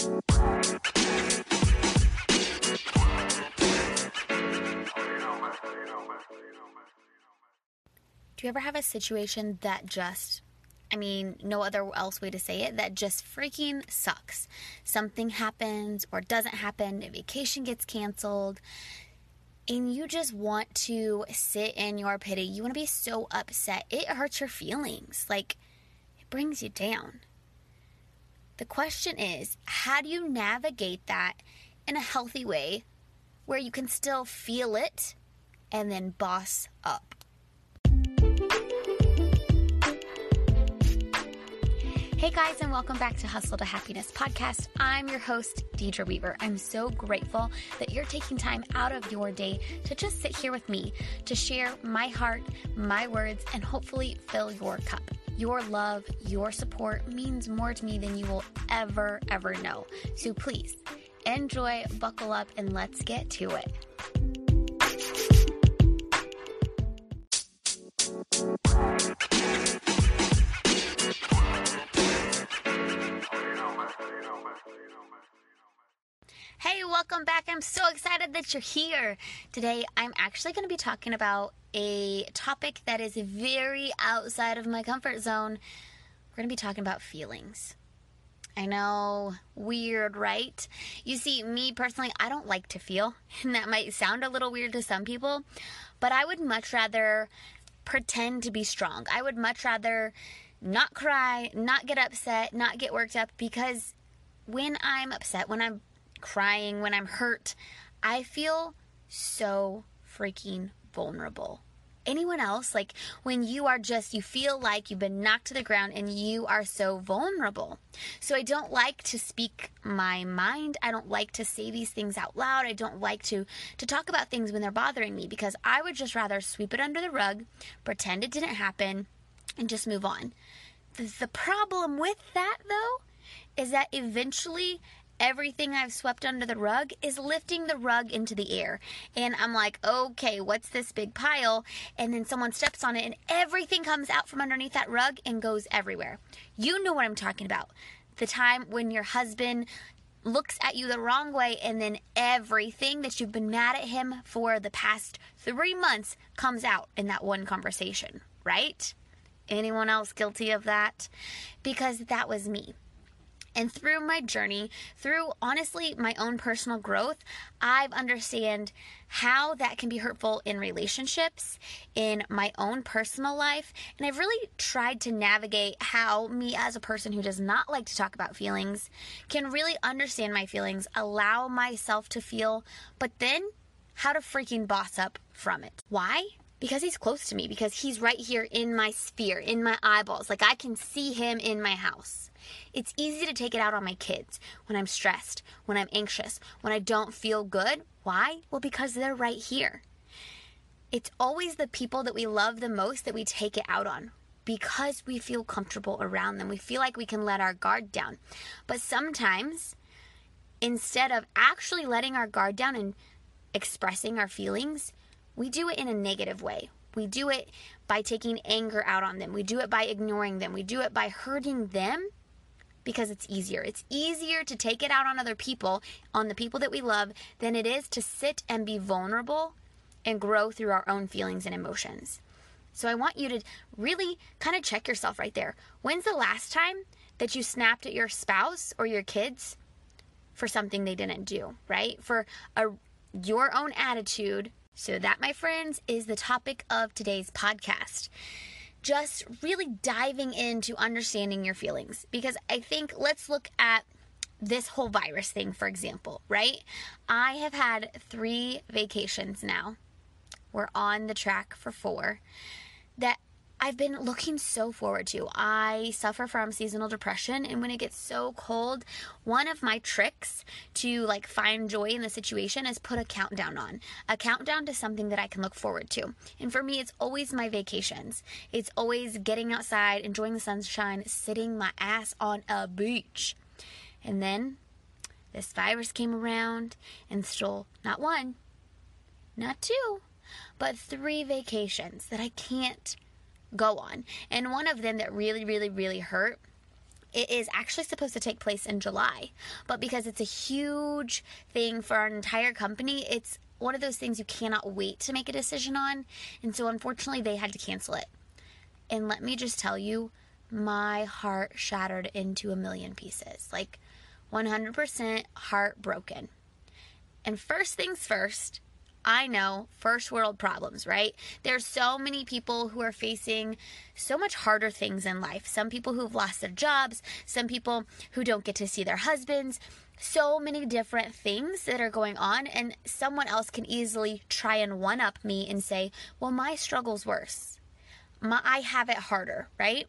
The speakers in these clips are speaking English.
Do you ever have a situation that just, I mean, no other else way to say it, that just freaking sucks? Something happens or doesn't happen, a vacation gets canceled, and you just want to sit in your pity. You want to be so upset. It hurts your feelings. Like, it brings you down. The question is how do you navigate that in a healthy way where you can still feel it and then boss up? Hey guys, and welcome back to Hustle to Happiness podcast. I'm your host, Deidre Weaver. I'm so grateful that you're taking time out of your day to just sit here with me to share my heart, my words, and hopefully fill your cup. Your love, your support means more to me than you will ever, ever know. So please enjoy, buckle up, and let's get to it. I'm so excited that you're here. Today, I'm actually going to be talking about a topic that is very outside of my comfort zone. We're going to be talking about feelings. I know, weird, right? You see, me personally, I don't like to feel, and that might sound a little weird to some people, but I would much rather pretend to be strong. I would much rather not cry, not get upset, not get worked up because when I'm upset, when I'm crying, when I'm hurt, I feel so freaking vulnerable. Anyone else, like when you are just, you feel like you've been knocked to the ground and you are so vulnerable. So I don't like to speak my mind. I don't like to say these things out loud. I don't like to, to talk about things when they're bothering me because I would just rather sweep it under the rug, pretend it didn't happen, and just move on. The, problem with that though is that eventually everything I've swept under the rug is lifting the rug into the air. And I'm like, okay, what's this big pile? And then someone steps on it and everything comes out from underneath that rug and goes everywhere. You know what I'm talking about. The time when your husband looks at you the wrong way and then everything that you've been mad at him for the past three months comes out in that one conversation, right? Anyone else guilty of that? Because that was me. And through my journey, through honestly my own personal growth, I've understand how that can be hurtful in relationships, in my own personal life, and I've really tried to navigate how me as a person who does not like to talk about feelings can really understand my feelings, allow myself to feel, but then how to freaking boss up from it. Why? Because he's close to me, because he's right here in my sphere, in my eyeballs. Like I can see him in my house. It's easy to take it out on my kids when I'm stressed, when I'm anxious, when I don't feel good. Why? Well, because they're right here. It's always the people that we love the most that we take it out on because we feel comfortable around them. We feel like we can let our guard down. But sometimes, instead of actually letting our guard down and expressing our feelings, we do it in a negative way. We do it by taking anger out on them. We do it by ignoring them. We do it by hurting them because it's easier. It's easier to take it out on other people, on the people that we love, than it is to sit and be vulnerable and grow through our own feelings and emotions. So I want you to really kind of check yourself right there. When's the last time that you snapped at your spouse or your kids for something they didn't do, right? For a your own attitude. So that, my friends, is the topic of today's podcast just really diving into understanding your feelings. Because I think let's look at this whole virus thing, for example, right? I have had three vacations now. We're on the track for four that I've been looking so forward to. I suffer from seasonal depression and when it gets so cold, one of my tricks to like find joy in the situation is put a countdown on. A countdown to something that I can look forward to. And for me, it's always my vacations. It's always getting outside, enjoying the sunshine, sitting my ass on a beach. And then this virus came around and stole not one, not two, but three vacations that I can't go on. And one of them that really, really, really hurt it is actually supposed to take place in July. But because it's a huge thing for our entire company, it's one of those things you cannot wait to make a decision on. And so unfortunately, they had to cancel it. And let me just tell you, my heart shattered into a million pieces. Like 100% heartbroken. And first things first, I know first world problems, right? There's so many people who are facing so much harder things in life. Some people who've lost their jobs, some people who don't get to see their husbands, so many different things that are going on and someone else can easily try and one up me and say, "Well, my struggle's worse. My I have it harder," right?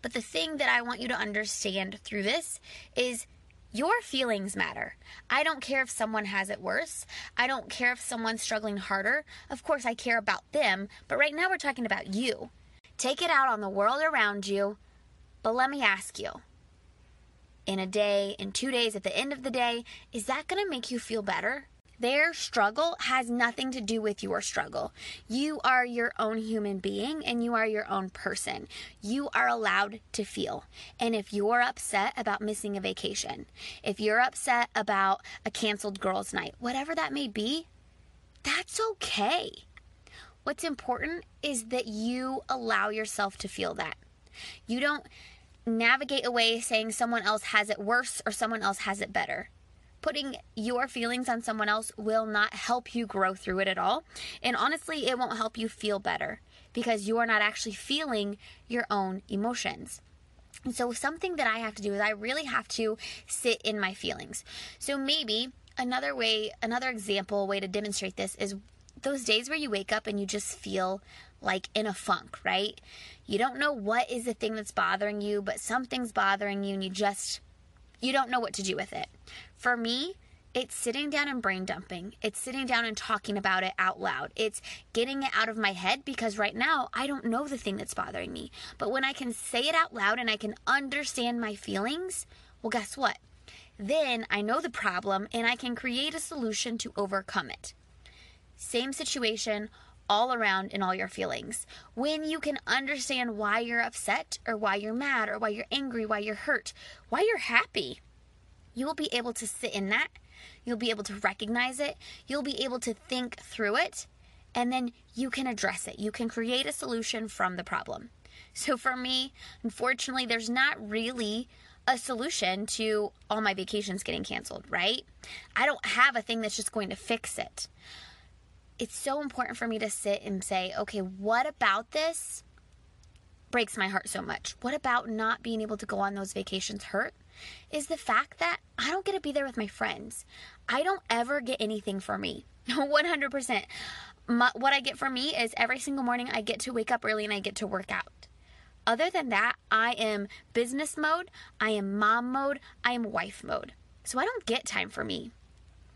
But the thing that I want you to understand through this is your feelings matter. I don't care if someone has it worse. I don't care if someone's struggling harder. Of course, I care about them, but right now we're talking about you. Take it out on the world around you. But let me ask you in a day, in two days, at the end of the day, is that going to make you feel better? Their struggle has nothing to do with your struggle. You are your own human being and you are your own person. You are allowed to feel. And if you're upset about missing a vacation, if you're upset about a canceled girls' night, whatever that may be, that's okay. What's important is that you allow yourself to feel that. You don't navigate away saying someone else has it worse or someone else has it better putting your feelings on someone else will not help you grow through it at all. And honestly, it won't help you feel better because you are not actually feeling your own emotions. And so, something that I have to do is I really have to sit in my feelings. So, maybe another way, another example, way to demonstrate this is those days where you wake up and you just feel like in a funk, right? You don't know what is the thing that's bothering you, but something's bothering you and you just you don't know what to do with it. For me, it's sitting down and brain dumping. It's sitting down and talking about it out loud. It's getting it out of my head because right now I don't know the thing that's bothering me. But when I can say it out loud and I can understand my feelings, well, guess what? Then I know the problem and I can create a solution to overcome it. Same situation all around in all your feelings. When you can understand why you're upset or why you're mad or why you're angry, why you're hurt, why you're happy, you will be able to sit in that. You'll be able to recognize it. You'll be able to think through it. And then you can address it. You can create a solution from the problem. So for me, unfortunately, there's not really a solution to all my vacations getting canceled, right? I don't have a thing that's just going to fix it it's so important for me to sit and say, okay, what about this breaks my heart so much? What about not being able to go on those vacations hurt? Is the fact that I don't get to be there with my friends. I don't ever get anything for me. 100%. My, what I get for me is every single morning I get to wake up early and I get to work out. Other than that, I am business mode, I am mom mode, I am wife mode. So I don't get time for me.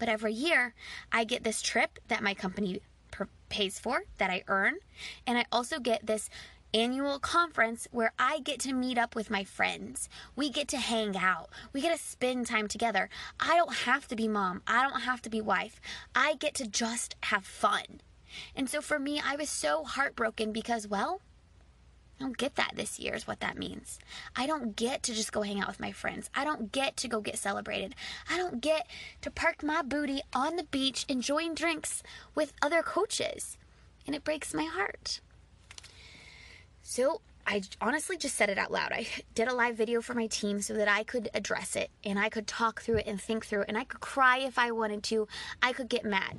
But every year, I get this trip that my company pays for, that I earn. And I also get this annual conference where I get to meet up with my friends. We get to hang out. We get to spend time together. I don't have to be mom. I don't have to be wife. I get to just have fun. And so for me, I was so heartbroken because, well, I don't get that this year, is what that means. I don't get to just go hang out with my friends. I don't get to go get celebrated. I don't get to park my booty on the beach enjoying drinks with other coaches. And it breaks my heart. So I honestly just said it out loud. I did a live video for my team so that I could address it and I could talk through it and think through it and I could cry if I wanted to. I could get mad.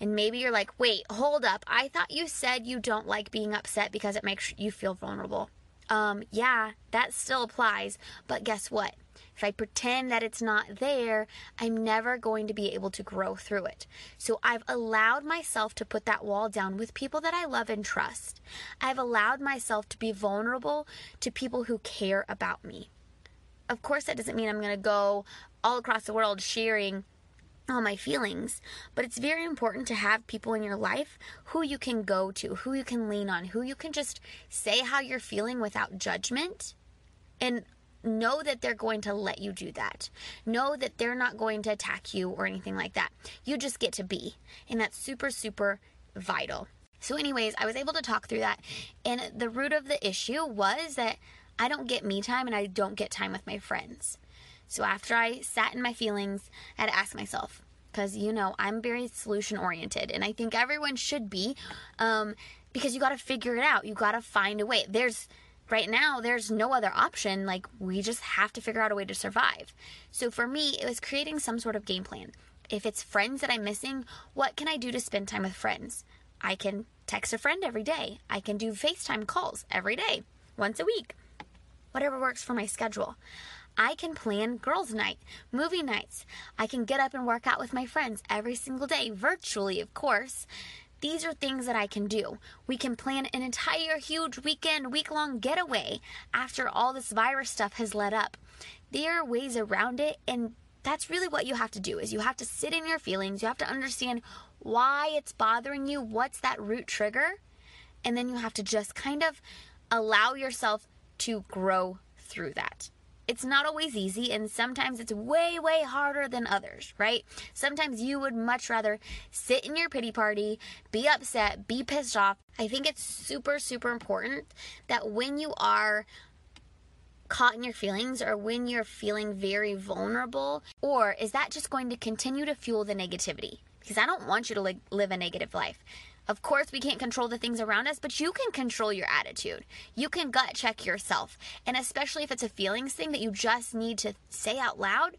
And maybe you're like, wait, hold up. I thought you said you don't like being upset because it makes you feel vulnerable. Um, yeah, that still applies. But guess what? If I pretend that it's not there, I'm never going to be able to grow through it. So I've allowed myself to put that wall down with people that I love and trust. I've allowed myself to be vulnerable to people who care about me. Of course, that doesn't mean I'm going to go all across the world sharing all my feelings, but it's very important to have people in your life who you can go to, who you can lean on, who you can just say how you're feeling without judgment and know that they're going to let you do that. Know that they're not going to attack you or anything like that. You just get to be, and that's super, super vital. So, anyways, I was able to talk through that, and the root of the issue was that I don't get me time and I don't get time with my friends. So after I sat in my feelings, I had to ask myself, because you know I'm very solution oriented, and I think everyone should be, um, because you got to figure it out. You got to find a way. There's right now there's no other option. Like we just have to figure out a way to survive. So for me, it was creating some sort of game plan. If it's friends that I'm missing, what can I do to spend time with friends? I can text a friend every day. I can do FaceTime calls every day, once a week. Whatever works for my schedule. I can plan girls' night, movie nights. I can get up and work out with my friends every single day, virtually, of course. These are things that I can do. We can plan an entire huge weekend, week long getaway after all this virus stuff has let up. There are ways around it, and that's really what you have to do is you have to sit in your feelings, you have to understand why it's bothering you, what's that root trigger, and then you have to just kind of allow yourself to grow through that it's not always easy and sometimes it's way way harder than others right? Sometimes you would much rather sit in your pity party be upset be pissed off. I think it's super super important that when you are caught in your feelings or when you're feeling very vulnerable or is that just going to continue to fuel the negativity? Because i don't want you to li- live a negative life of course, we can't control the things around us, but you can control your attitude. You can gut check yourself. And especially if it's a feelings thing that you just need to say out loud,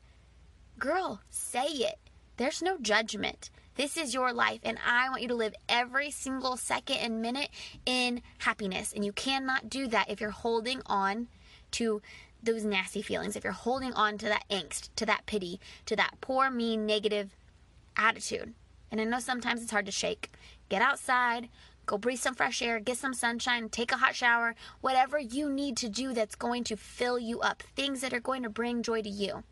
girl, say it. There's no judgment. This is your life, and I want you to live every single second and minute in happiness. And you cannot do that if you're holding on to those nasty feelings, if you're holding on to that angst, to that pity, to that poor, mean, negative attitude. And I know sometimes it's hard to shake. Get outside, go breathe some fresh air, get some sunshine, take a hot shower, whatever you need to do that's going to fill you up, things that are going to bring joy to you.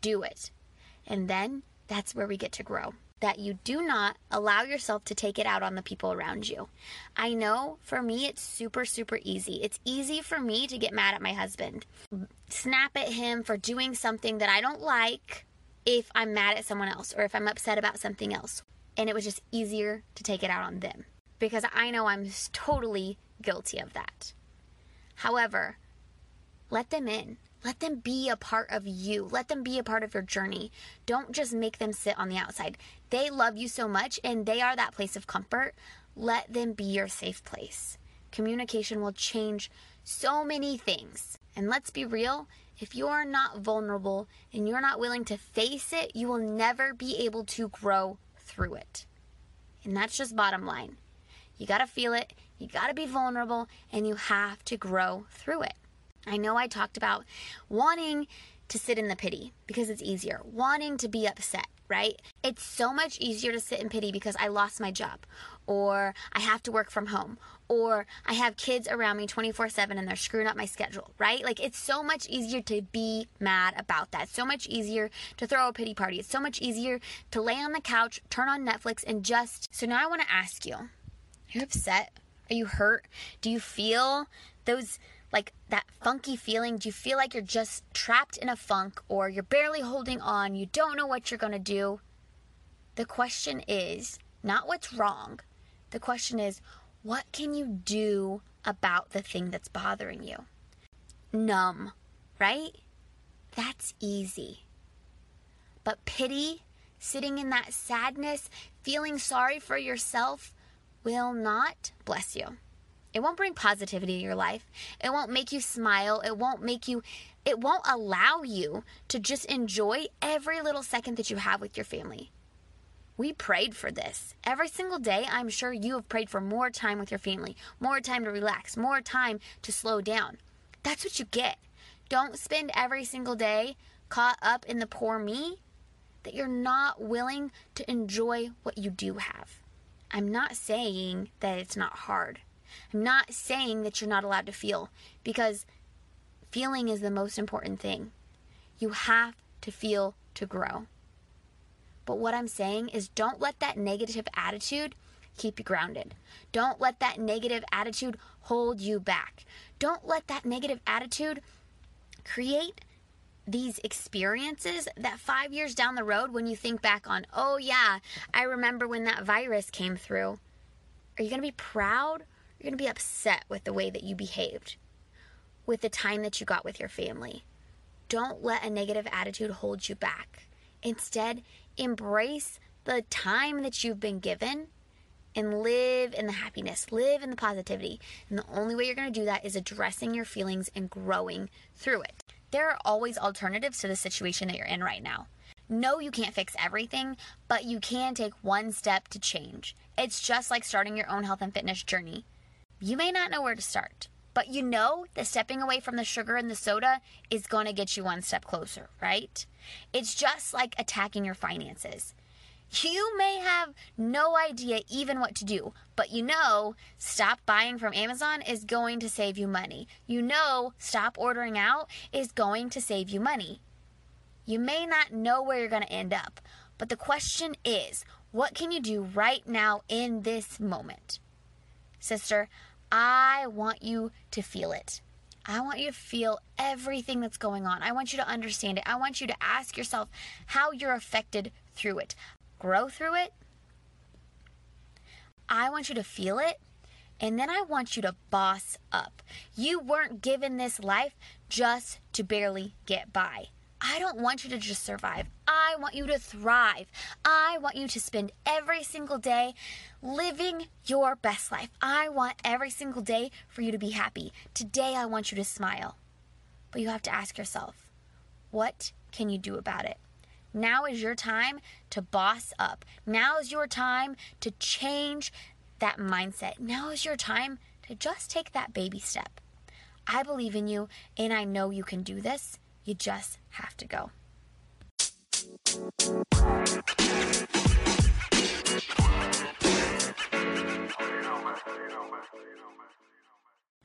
Do it. And then that's where we get to grow. That you do not allow yourself to take it out on the people around you. I know for me, it's super, super easy. It's easy for me to get mad at my husband, snap at him for doing something that I don't like if I'm mad at someone else or if I'm upset about something else and it was just easier to take it out on them because I know I'm totally guilty of that. However, let them in. Let them be a part of you. Let them be a part of your journey. Don't just make them sit on the outside. They love you so much and they are that place of comfort. Let them be your safe place. Communication will change so many things. And let's be real, if you are not vulnerable and you're not willing to face it, you will never be able to grow through it. And that's just bottom line. You got to feel it, you got to be vulnerable, and you have to grow through it. I know I talked about wanting to sit in the pity because it's easier, wanting to be upset, right? It's so much easier to sit in pity because I lost my job, or I have to work from home, or I have kids around me 24 7 and they're screwing up my schedule, right? Like it's so much easier to be mad about that. so much easier to throw a pity party. It's so much easier to lay on the couch, turn on Netflix, and just. So now I want to ask you are you upset? Are you hurt? Do you feel those like that funky feeling? Do you feel like you're just trapped in a funk or you're barely holding on? You don't know what you're going to do? The question is not what's wrong. The question is, what can you do about the thing that's bothering you? Numb, right? That's easy. But pity, sitting in that sadness, feeling sorry for yourself, will not bless you. It won't bring positivity to your life. It won't make you smile. It won't make you, it won't allow you to just enjoy every little second that you have with your family. We prayed for this. Every single day, I'm sure you have prayed for more time with your family, more time to relax, more time to slow down. That's what you get. Don't spend every single day caught up in the poor me that you're not willing to enjoy what you do have. I'm not saying that it's not hard. I'm not saying that you're not allowed to feel because feeling is the most important thing. You have to feel to grow. But what I'm saying is don't let that negative attitude keep you grounded. Don't let that negative attitude hold you back. Don't let that negative attitude create these experiences that five years down the road, when you think back on, oh, yeah, I remember when that virus came through, are you going to be proud? You're going to be upset with the way that you behaved? with the time that you got with your family. Don't let a negative attitude hold you back. Instead, embrace the time that you've been given and live in the happiness, live in the positivity. And the only way you're going to do that is addressing your feelings and growing through it. There are always alternatives to the situation that you're in right now. No, you can't fix everything, but you can take one step to change. It's just like starting your own health and fitness journey. You may not know where to start, but you know that stepping away from the sugar and the soda is going to get you one step closer, right? It's just like attacking your finances. You may have no idea even what to do, but you know stop buying from Amazon is going to save you money. You know stop ordering out is going to save you money. You may not know where you're going to end up, but the question is what can you do right now in this moment? Sister, I want you to feel it. I want you to feel everything that's going on. I want you to understand it. I want you to ask yourself how you're affected through it grow through it. I want you to feel it. And then I want you to boss up. You weren't given this life just to barely get by. I don't want you to just survive. I want you to thrive. I want you to spend every single day living your best life. I want every single day for you to be happy. Today, I want you to smile. But you have to ask yourself, what can you do about it? Now is your time to boss up. Now is your time to change that mindset. Now is your time to just take that baby step. I believe in you and I know you can do this. You just have to go.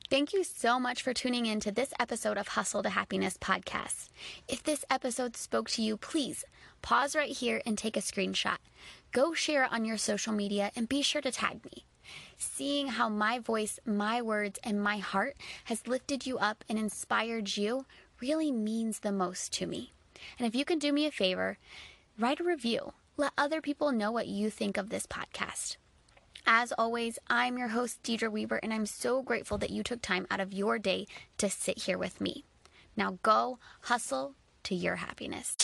Thank you so much for tuning in to this episode of Hustle to Happiness podcast. If this episode spoke to you, please pause right here and take a screenshot. Go share it on your social media and be sure to tag me. Seeing how my voice, my words, and my heart has lifted you up and inspired you really means the most to me. And if you can do me a favor, write a review. Let other people know what you think of this podcast. As always, I'm your host, Deidre Weaver, and I'm so grateful that you took time out of your day to sit here with me. Now go hustle to your happiness.